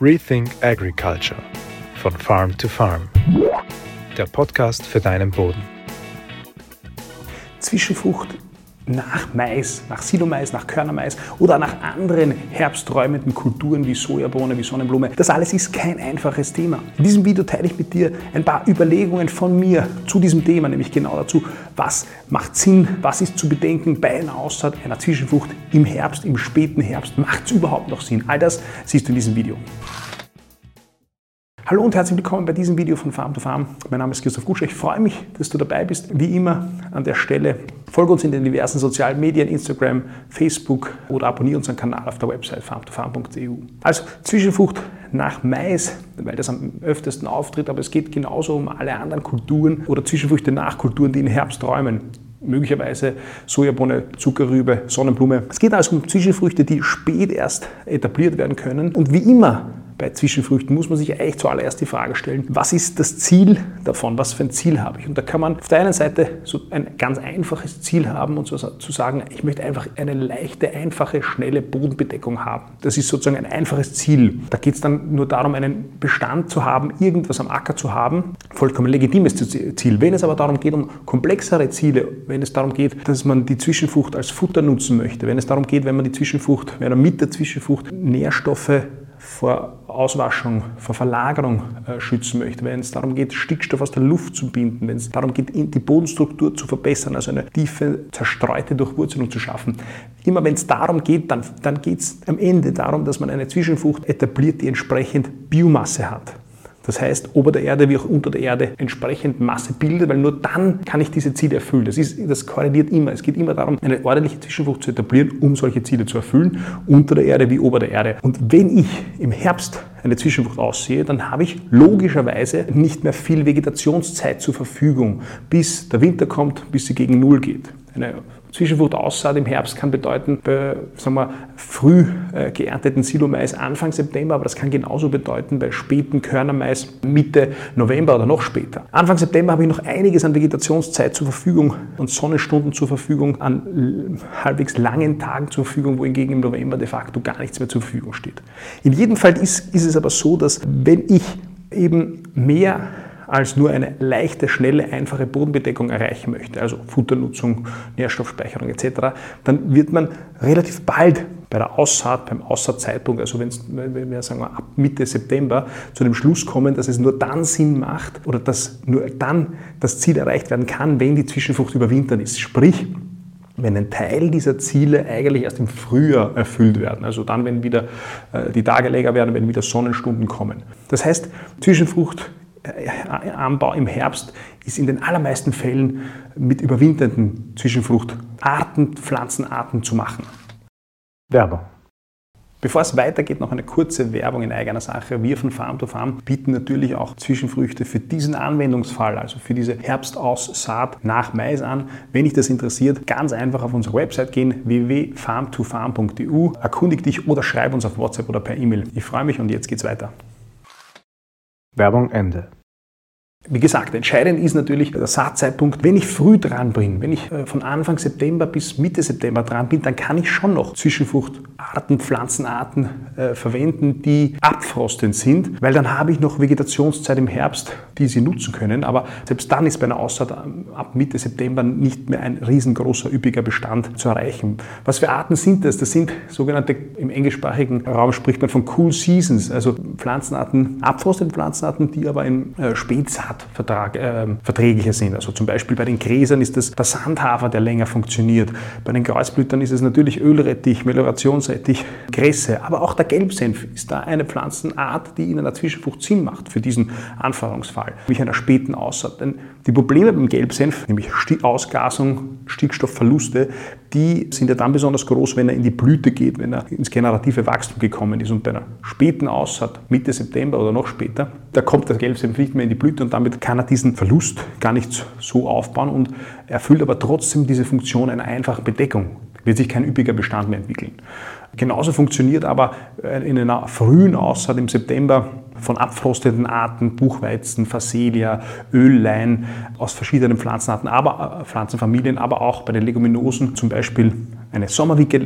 Rethink Agriculture von Farm to Farm. Der Podcast für deinen Boden. Zwischenfrucht nach Mais, nach Silomais, nach Körnermais oder nach anderen herbsträumenden Kulturen wie Sojabohne, wie Sonnenblume. Das alles ist kein einfaches Thema. In diesem Video teile ich mit dir ein paar Überlegungen von mir zu diesem Thema, nämlich genau dazu, was macht Sinn, was ist zu bedenken bei einer Aussaat einer Zwischenfrucht im Herbst, im späten Herbst. Macht es überhaupt noch Sinn? All das siehst du in diesem Video. Hallo und herzlich willkommen bei diesem Video von Farm to Farm. Mein Name ist Christoph Gutscher. Ich freue mich, dass du dabei bist. Wie immer an der Stelle folge uns in den diversen sozialen Medien, Instagram, Facebook oder abonniere unseren Kanal auf der Website farmtofarm.eu. Also Zwischenfrucht nach Mais, weil das am öftesten auftritt, aber es geht genauso um alle anderen Kulturen oder Zwischenfrüchte nach Kulturen, die in Herbst träumen möglicherweise Sojabohne, Zuckerrübe, Sonnenblume. Es geht also um Zwischenfrüchte, die spät erst etabliert werden können. Und wie immer bei Zwischenfrüchten muss man sich eigentlich zuallererst die Frage stellen, was ist das Ziel davon? Was für ein Ziel habe ich? Und da kann man auf der einen Seite so ein ganz einfaches Ziel haben und so zu sagen, ich möchte einfach eine leichte, einfache, schnelle Bodenbedeckung haben. Das ist sozusagen ein einfaches Ziel. Da geht es dann nur darum, einen Bestand zu haben, irgendwas am Acker zu haben. Vollkommen legitimes Ziel. Wenn es aber darum geht, um komplexere Ziele, wenn es darum geht, dass man die Zwischenfrucht als Futter nutzen möchte, wenn es darum geht, wenn man die Zwischenfrucht, wenn man mit der Zwischenfrucht Nährstoffe vor Auswaschung, vor Verlagerung äh, schützen möchte, wenn es darum geht, Stickstoff aus der Luft zu binden, wenn es darum geht, die Bodenstruktur zu verbessern, also eine tiefe, zerstreute Durchwurzelung zu schaffen. Immer wenn es darum geht, dann, dann geht es am Ende darum, dass man eine Zwischenfrucht etabliert, die entsprechend Biomasse hat. Das heißt, ober der Erde wie auch unter der Erde entsprechend Masse bildet, weil nur dann kann ich diese Ziele erfüllen. Das, ist, das korreliert immer. Es geht immer darum, eine ordentliche Zwischenfrucht zu etablieren, um solche Ziele zu erfüllen, unter der Erde wie ober der Erde. Und wenn ich im Herbst eine Zwischenfrucht aussehe, dann habe ich logischerweise nicht mehr viel Vegetationszeit zur Verfügung, bis der Winter kommt, bis sie gegen Null geht. Eine Zwischenfruchtaussaat im Herbst kann bedeuten, bei sagen wir, früh äh, geernteten Silomais Anfang September, aber das kann genauso bedeuten bei späten Körnermais Mitte November oder noch später. Anfang September habe ich noch einiges an Vegetationszeit zur Verfügung und Sonnenstunden zur Verfügung, an halbwegs langen Tagen zur Verfügung, wohingegen im November de facto gar nichts mehr zur Verfügung steht. In jedem Fall ist, ist es aber so, dass wenn ich eben mehr als nur eine leichte, schnelle, einfache Bodenbedeckung erreichen möchte, also Futternutzung, Nährstoffspeicherung etc., dann wird man relativ bald bei der Aussaat, beim Aussaatzeitpunkt, also wenn wir sagen wir, ab Mitte September zu dem Schluss kommen, dass es nur dann Sinn macht oder dass nur dann das Ziel erreicht werden kann, wenn die Zwischenfrucht überwintern ist. Sprich, wenn ein Teil dieser Ziele eigentlich erst im Frühjahr erfüllt werden, also dann, wenn wieder äh, die Tage länger werden, wenn wieder Sonnenstunden kommen. Das heißt, Zwischenfrucht Anbau im Herbst ist in den allermeisten Fällen mit überwinternden Zwischenfruchtarten, Pflanzenarten zu machen. Werbung. Bevor es weitergeht, noch eine kurze Werbung in eigener Sache. Wir von Farm to Farm bieten natürlich auch Zwischenfrüchte für diesen Anwendungsfall, also für diese Herbstaussaat nach Mais an. Wenn dich das interessiert, ganz einfach auf unsere Website gehen, www.farmtofarm.eu, erkundig dich oder schreib uns auf WhatsApp oder per E-Mail. Ich freue mich und jetzt geht's weiter. Werbung Ende. Wie gesagt, entscheidend ist natürlich der Saatzeitpunkt. Wenn ich früh dran bin, wenn ich äh, von Anfang September bis Mitte September dran bin, dann kann ich schon noch Zwischenfruchtarten, Pflanzenarten äh, verwenden, die abfrostend sind, weil dann habe ich noch Vegetationszeit im Herbst, die Sie nutzen können. Aber selbst dann ist bei einer Aussaat ähm, ab Mitte September nicht mehr ein riesengroßer, üppiger Bestand zu erreichen. Was für Arten sind das? Das sind sogenannte, im englischsprachigen Raum spricht man von Cool Seasons, also Pflanzenarten, abfrostende Pflanzenarten, die aber im äh, Spätsaat Vertrag, äh, verträglicher sind. Also zum Beispiel bei den Gräsern ist das der Sandhafer, der länger funktioniert. Bei den Kreuzblütern ist es natürlich Ölrettich, Meliorationsrettich, Grässe. Aber auch der Gelbsenf ist da eine Pflanzenart, die in einer Zwischenfrucht Sinn macht für diesen Anforderungsfall, wie einer späten Aussaat. Denn die Probleme beim Gelbsenf, nämlich Ausgasung, Stickstoffverluste, die sind ja dann besonders groß, wenn er in die Blüte geht, wenn er ins generative Wachstum gekommen ist. Und bei einer späten Aussaat, Mitte September oder noch später, da kommt der Gelbsenf nicht mehr in die Blüte und damit kann er diesen Verlust gar nicht so aufbauen und erfüllt aber trotzdem diese Funktion einer einfachen Bedeckung. Wird sich kein üppiger Bestand mehr entwickeln. Genauso funktioniert aber äh, in einer frühen Aussaat im September von abfrosteten Arten, Buchweizen, Phacelia, Öllein aus verschiedenen Pflanzenarten, aber äh, Pflanzenfamilien, aber auch bei den Leguminosen, zum Beispiel Eine Sommerwicke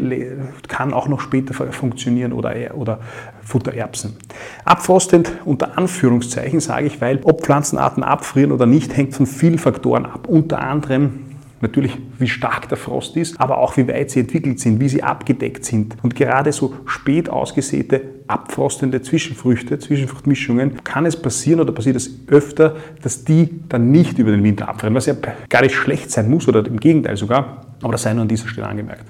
kann auch noch später funktionieren oder, oder Futtererbsen. Abfrostend unter Anführungszeichen sage ich, weil ob Pflanzenarten abfrieren oder nicht, hängt von vielen Faktoren ab. Unter anderem Natürlich, wie stark der Frost ist, aber auch wie weit sie entwickelt sind, wie sie abgedeckt sind. Und gerade so spät ausgesäte, abfrostende Zwischenfrüchte, Zwischenfruchtmischungen, kann es passieren oder passiert es öfter, dass die dann nicht über den Winter abfrieren, was ja gar nicht schlecht sein muss oder im Gegenteil sogar, aber das sei nur an dieser Stelle angemerkt.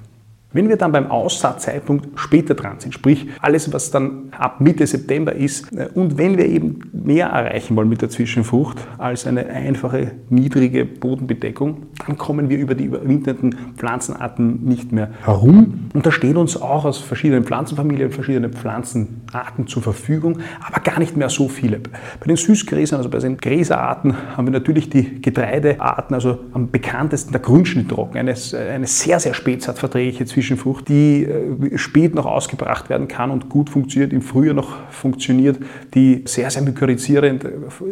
Wenn wir dann beim Aussaatzeitpunkt später dran sind, sprich alles, was dann ab Mitte September ist, äh, und wenn wir eben mehr erreichen wollen mit der Zwischenfrucht als eine einfache, niedrige Bodenbedeckung, dann kommen wir über die überwinternden Pflanzenarten nicht mehr herum. Und da stehen uns auch aus verschiedenen Pflanzenfamilien verschiedene Pflanzenarten zur Verfügung, aber gar nicht mehr so viele. Bei den Süßgräsern, also bei den Gräserarten, haben wir natürlich die Getreidearten, also am bekanntesten der Grünschnittrocken, eine, eine sehr, sehr spätsaatverträgliche Zwischenfrucht die äh, spät noch ausgebracht werden kann und gut funktioniert, im Frühjahr noch funktioniert, die sehr, sehr mykorrhizierend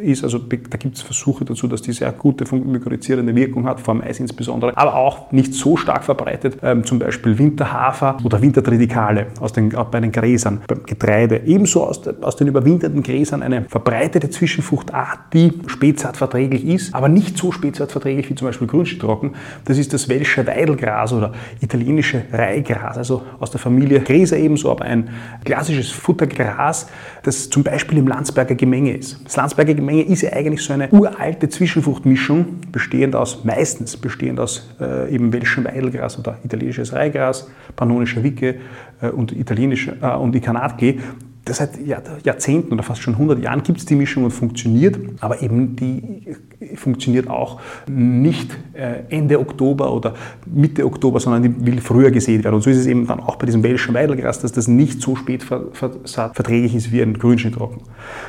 ist. Also da gibt es Versuche dazu, dass die sehr gute mykorrhizierende Wirkung hat, vor Mais insbesondere, aber auch nicht so stark verbreitet, ähm, zum Beispiel Winterhafer oder Wintertridikale aus den, auch bei den Gräsern, beim Getreide. Ebenso aus, aus den überwinterten Gräsern eine verbreitete Zwischenfruchtart, die spätsaatverträglich ist, aber nicht so spätsaatverträglich wie zum Beispiel Grünschnittrocken. Das ist das Welsche Weidelgras oder italienische Reihgras, also aus der Familie Gräser ebenso, aber ein klassisches Futtergras, das zum Beispiel im Landsberger Gemenge ist. Das Landsberger Gemenge ist ja eigentlich so eine uralte Zwischenfruchtmischung, bestehend aus, meistens bestehend aus äh, eben welschem Weidelgras oder italienisches Reihgras, pannonischer Wicke äh, und italienischer äh, und Ikanatglee seit Jahrzehnten oder fast schon 100 Jahren gibt es die Mischung und funktioniert, aber eben die funktioniert auch nicht äh, Ende Oktober oder Mitte Oktober, sondern die will früher gesät werden. Und so ist es eben dann auch bei diesem welschen Weidelgras, dass das nicht so spät verträglich ist wie ein Grünschnittrocken.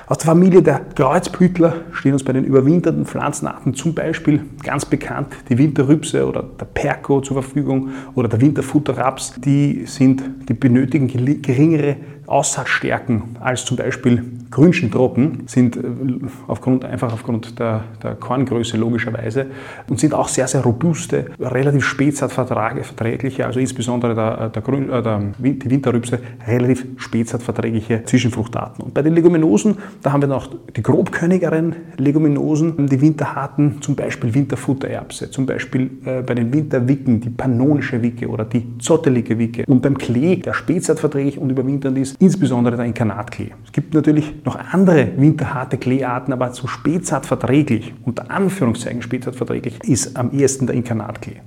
Aus der Familie der Kreuzblütler stehen uns bei den überwinterten Pflanzenarten zum Beispiel ganz bekannt die Winterrübse oder der Perko zur Verfügung oder der Winterfutterraps. Die, sind, die benötigen geringere Aussatzstärken als zum Beispiel Grünschnittrocken, sind äh, aufgrund, einfach aufgrund der, der Korngröße logischerweise und sind auch sehr, sehr robuste, relativ spätsaatverträgliche, also insbesondere der, der, Grün, äh, der, die Winterrübse, relativ spätsaatverträgliche Zwischenfruchtarten. Und bei den Leguminosen, da haben wir noch die grobkörnigeren Leguminosen, die winterharten, zum Beispiel Winterfuttererbse, zum Beispiel äh, bei den Winterwicken die pannonische Wicke oder die zottelige Wicke. Und beim Klee, der spätsaatverträglich und überwinternd ist, insbesondere der Inkarnatklee. Es gibt natürlich noch andere winterharte Kleearten, aber so spätsaatverträglich, unter Anführungszeichen spätsaatverträglich, ist am ehesten der Inkarnatklee.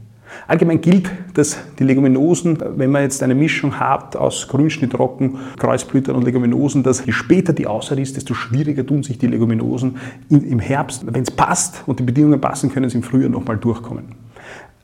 Allgemein gilt, dass die Leguminosen, wenn man jetzt eine Mischung hat aus Grünschnittrocken, Kreuzblütern und Leguminosen, dass je später die Aussaat ist, desto schwieriger tun sich die Leguminosen im Herbst. Wenn es passt und die Bedingungen passen, können sie im Frühjahr nochmal durchkommen.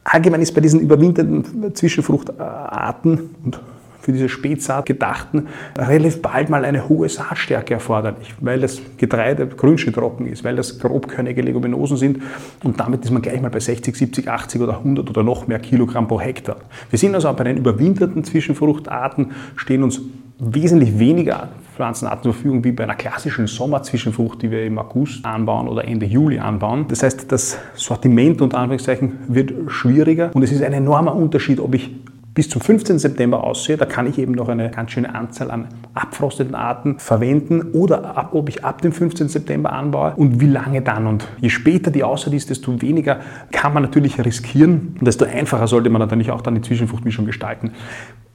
Allgemein ist bei diesen überwinternden Zwischenfruchtarten und für diese Spätsaat gedachten relativ bald mal eine hohe Saatstärke erforderlich, weil das Getreide grünschnittrocken ist, weil das grobkörnige Leguminosen sind und damit ist man gleich mal bei 60, 70, 80 oder 100 oder noch mehr Kilogramm pro Hektar. Wir sind also auch bei den überwinterten Zwischenfruchtarten, stehen uns wesentlich weniger Pflanzenarten zur Verfügung wie bei einer klassischen Sommerzwischenfrucht, die wir im August anbauen oder Ende Juli anbauen. Das heißt, das Sortiment unter Anführungszeichen wird schwieriger und es ist ein enormer Unterschied, ob ich bis zum 15. September aussehe, da kann ich eben noch eine ganz schöne Anzahl an abfrosteten Arten verwenden oder ab, ob ich ab dem 15. September anbaue und wie lange dann. Und je später die Aussaat ist, desto weniger kann man natürlich riskieren und desto einfacher sollte man natürlich auch dann die Zwischenfruchtmischung gestalten.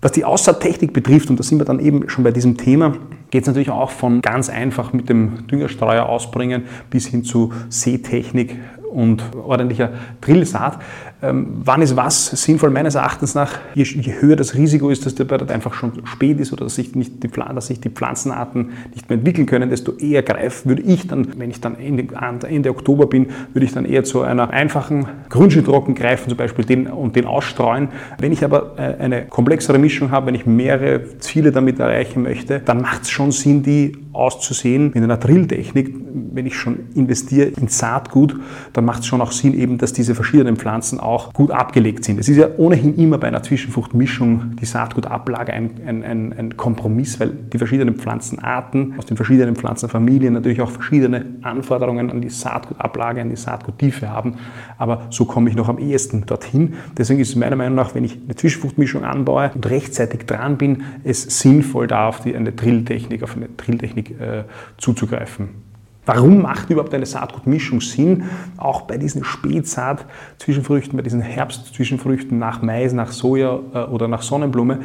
Was die Aussaattechnik betrifft, und da sind wir dann eben schon bei diesem Thema, geht es natürlich auch von ganz einfach mit dem Düngerstreuer ausbringen bis hin zu Seetechnik und ordentlicher Drillsaat. Ähm, wann ist was sinnvoll? Meines Erachtens nach, je, je, höher das Risiko ist, dass der Börder einfach schon spät ist oder dass sich, nicht die, dass sich die Pflanzenarten nicht mehr entwickeln können, desto eher greifen würde ich dann, wenn ich dann Ende, Ende Oktober bin, würde ich dann eher zu einer einfachen Grünschnittrocken greifen, zum Beispiel den und den ausstreuen. Wenn ich aber äh, eine komplexere Mischung habe, wenn ich mehrere Ziele damit erreichen möchte, dann macht es schon Sinn, die auszusehen mit einer Drilltechnik, wenn ich schon investiere in Saatgut, dann macht es schon auch Sinn eben, dass diese verschiedenen Pflanzen auch gut abgelegt sind. Es ist ja ohnehin immer bei einer Zwischenfruchtmischung die Saatgutablage ein, ein, ein, ein Kompromiss, weil die verschiedenen Pflanzenarten aus den verschiedenen Pflanzenfamilien natürlich auch verschiedene Anforderungen an die Saatgutablage, an die Saatguttiefe haben. Aber so komme ich noch am ehesten dorthin. Deswegen ist es meiner Meinung nach, wenn ich eine Zwischenfruchtmischung anbaue und rechtzeitig dran bin, es sinnvoll da auf die, eine Drilltechnik, auf eine Drilltechnik äh, zuzugreifen. Warum macht überhaupt eine Saatgutmischung Sinn? Auch bei diesen Spätsaat-Zwischenfrüchten, bei diesen Herbst-Zwischenfrüchten nach Mais, nach Soja äh, oder nach Sonnenblume.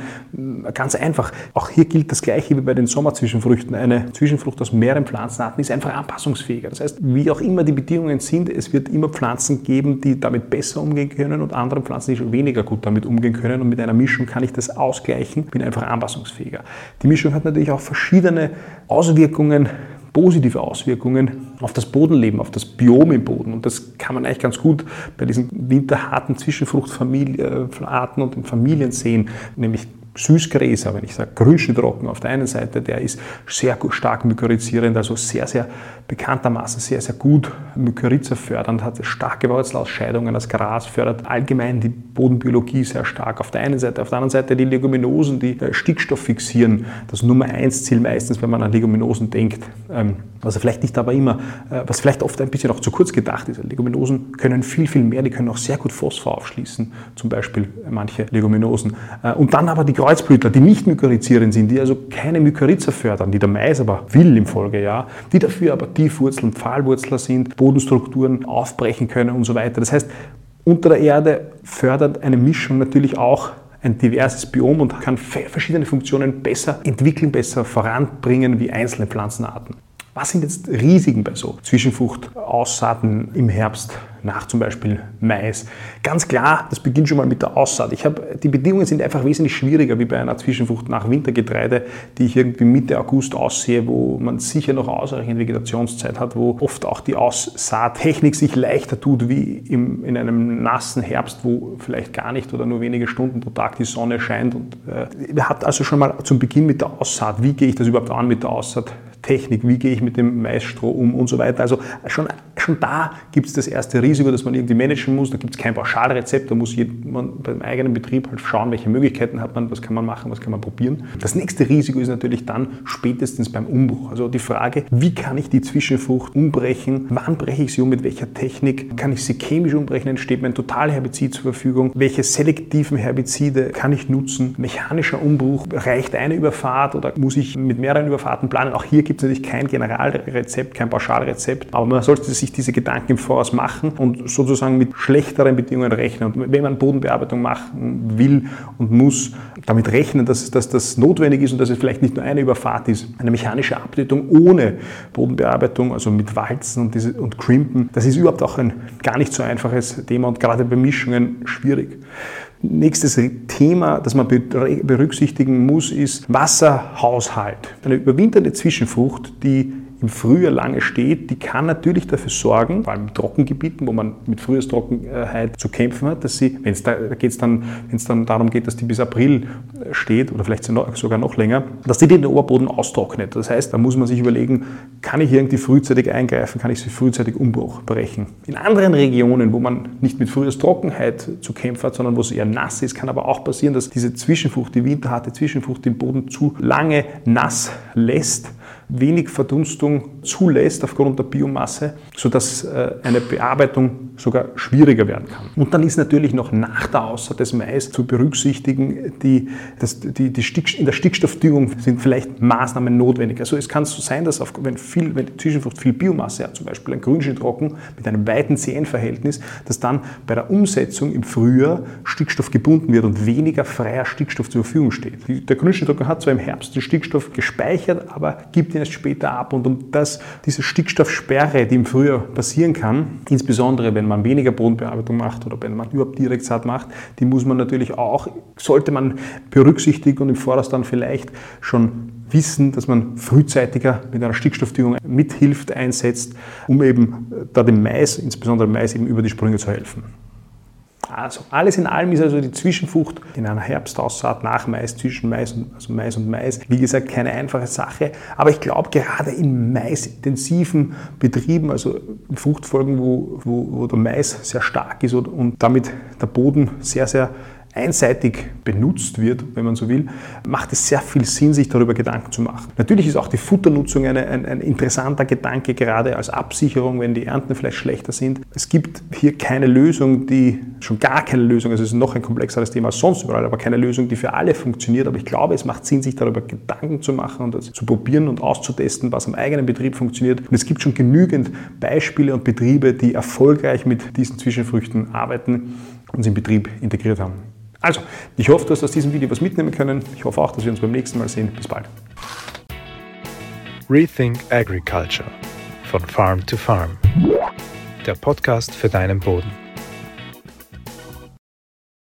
Ganz einfach. Auch hier gilt das Gleiche wie bei den Sommerzwischenfrüchten. Eine Zwischenfrucht aus mehreren Pflanzenarten ist einfach anpassungsfähiger. Das heißt, wie auch immer die Bedingungen sind, es wird immer Pflanzen geben, die damit besser umgehen können und andere Pflanzen, die schon weniger gut damit umgehen können. Und mit einer Mischung kann ich das ausgleichen, bin einfach anpassungsfähiger. Die Mischung hat natürlich auch verschiedene Auswirkungen positive Auswirkungen auf das Bodenleben, auf das Biom im Boden. Und das kann man eigentlich ganz gut bei diesen winterharten Zwischenfruchtarten und Familien sehen, nämlich Süßgräser, wenn ich sage Grünschnittrocken auf der einen Seite, der ist sehr stark mykorrhizierend, also sehr, sehr bekanntermaßen sehr, sehr gut Mykorrhiza fördernd, hat starke Wurzelausscheidungen. Das Gras fördert allgemein die Bodenbiologie sehr stark. Auf der einen Seite, auf der anderen Seite die Leguminosen, die äh, Stickstoff fixieren. Das Nummer eins Ziel meistens, wenn man an Leguminosen denkt. Ähm, also vielleicht nicht aber immer, äh, was vielleicht oft ein bisschen auch zu kurz gedacht ist. Leguminosen können viel, viel mehr, die können auch sehr gut Phosphor aufschließen, zum Beispiel manche Leguminosen. Äh, und dann aber die Kreuzblütler, die nicht mykorrhizierend sind, die also keine Mykorrhiza fördern, die der Mais aber will im Folgejahr, die dafür aber Tiefwurzeln, Pfahlwurzler sind, Bodenstrukturen aufbrechen können und so weiter. Das heißt, unter der Erde fördert eine Mischung natürlich auch ein diverses Biom und kann verschiedene Funktionen besser entwickeln, besser voranbringen wie einzelne Pflanzenarten. Was sind jetzt Risiken bei so Zwischenfruchtaussaaten im Herbst nach zum Beispiel Mais? Ganz klar, das beginnt schon mal mit der Aussaat. Ich habe, die Bedingungen sind einfach wesentlich schwieriger wie bei einer Zwischenfrucht nach Wintergetreide, die ich irgendwie Mitte August aussehe, wo man sicher noch ausreichend Vegetationszeit hat, wo oft auch die Aussaattechnik sich leichter tut wie im, in einem nassen Herbst, wo vielleicht gar nicht oder nur wenige Stunden pro Tag die Sonne scheint. Und, äh, hat also schon mal zum Beginn mit der Aussaat, wie gehe ich das überhaupt an mit der Aussaat? Technik, wie gehe ich mit dem Maisstroh um und so weiter. Also schon, schon da gibt es das erste Risiko, das man irgendwie managen muss. Da gibt es kein Pauschalrezept, da muss man beim eigenen Betrieb halt schauen, welche Möglichkeiten hat man, was kann man machen, was kann man probieren. Das nächste Risiko ist natürlich dann spätestens beim Umbruch. Also die Frage, wie kann ich die Zwischenfrucht umbrechen, wann breche ich sie um, mit welcher Technik, kann ich sie chemisch umbrechen, entsteht mir ein Totalherbizid zur Verfügung, welche selektiven Herbizide kann ich nutzen, mechanischer Umbruch, reicht eine Überfahrt oder muss ich mit mehreren Überfahrten planen. Auch hier gibt gibt es natürlich kein Generalrezept, kein Pauschalrezept, aber man sollte sich diese Gedanken im Voraus machen und sozusagen mit schlechteren Bedingungen rechnen. Und wenn man Bodenbearbeitung machen will und muss, damit rechnen, dass, dass das notwendig ist und dass es vielleicht nicht nur eine Überfahrt ist. Eine mechanische Abtötung ohne Bodenbearbeitung, also mit Walzen und, diese, und Crimpen, das ist überhaupt auch ein gar nicht so einfaches Thema und gerade bei Mischungen schwierig. Nächstes Thema, das man berücksichtigen muss, ist Wasserhaushalt. Eine überwinternde Zwischenfrucht, die im Frühjahr lange steht, die kann natürlich dafür sorgen, vor allem in Trockengebieten, wo man mit Frühjahrstrockenheit zu kämpfen hat, dass sie, wenn es da, geht's dann, wenn es dann darum geht, dass die bis April steht oder vielleicht sogar noch länger, dass die den Oberboden austrocknet. Das heißt, da muss man sich überlegen, kann ich irgendwie frühzeitig eingreifen, kann ich sie frühzeitig Umbruch brechen. In anderen Regionen, wo man nicht mit Frühjahrstrockenheit zu kämpfen hat, sondern wo es eher nass ist, kann aber auch passieren, dass diese Zwischenfrucht, die winterharte Zwischenfrucht, den Boden zu lange nass lässt wenig Verdunstung zulässt aufgrund der Biomasse, sodass äh, eine Bearbeitung sogar schwieriger werden kann. Und dann ist natürlich noch nach der Aussaat des Mais zu berücksichtigen, die, das, die, die Stick, in der Stickstoffdüngung sind vielleicht Maßnahmen notwendig. Also es kann so sein, dass auf, wenn, viel, wenn die Zwischenfrucht viel Biomasse hat, zum Beispiel ein Grünschnittrocken mit einem weiten CN-Verhältnis, dass dann bei der Umsetzung im Frühjahr Stickstoff gebunden wird und weniger freier Stickstoff zur Verfügung steht. Der Grünschnittrocken hat zwar im Herbst den Stickstoff gespeichert, aber gibt ihn erst später ab. Und um das, diese Stickstoffsperre, die im Frühjahr passieren kann, insbesondere wenn man weniger Bodenbearbeitung macht oder wenn man überhaupt Direktsaat macht, die muss man natürlich auch, sollte man berücksichtigen und im Voraus dann vielleicht schon wissen, dass man frühzeitiger mit einer Stickstoffdüngung mithilft, einsetzt, um eben da dem Mais, insbesondere dem Mais, eben über die Sprünge zu helfen. Also alles in allem ist also die Zwischenfrucht in einer Herbstaussaat nach Mais, zwischen Mais und, also Mais und Mais, wie gesagt, keine einfache Sache. Aber ich glaube, gerade in maisintensiven Betrieben, also in Fruchtfolgen, wo, wo, wo der Mais sehr stark ist und damit der Boden sehr, sehr einseitig benutzt wird, wenn man so will, macht es sehr viel Sinn, sich darüber Gedanken zu machen. Natürlich ist auch die Futternutzung eine, ein, ein interessanter Gedanke, gerade als Absicherung, wenn die Ernten vielleicht schlechter sind. Es gibt hier keine Lösung, die schon gar keine Lösung, also es ist noch ein komplexeres Thema als sonst überall, aber keine Lösung, die für alle funktioniert. Aber ich glaube, es macht Sinn, sich darüber Gedanken zu machen und das zu probieren und auszutesten, was am eigenen Betrieb funktioniert. Und es gibt schon genügend Beispiele und Betriebe, die erfolgreich mit diesen Zwischenfrüchten arbeiten und sie im Betrieb integriert haben. Also, ich hoffe, du hast aus diesem Video was mitnehmen können. Ich hoffe auch, dass wir uns beim nächsten Mal sehen. Bis bald. Rethink Agriculture von Farm to Farm. Der Podcast für deinen Boden.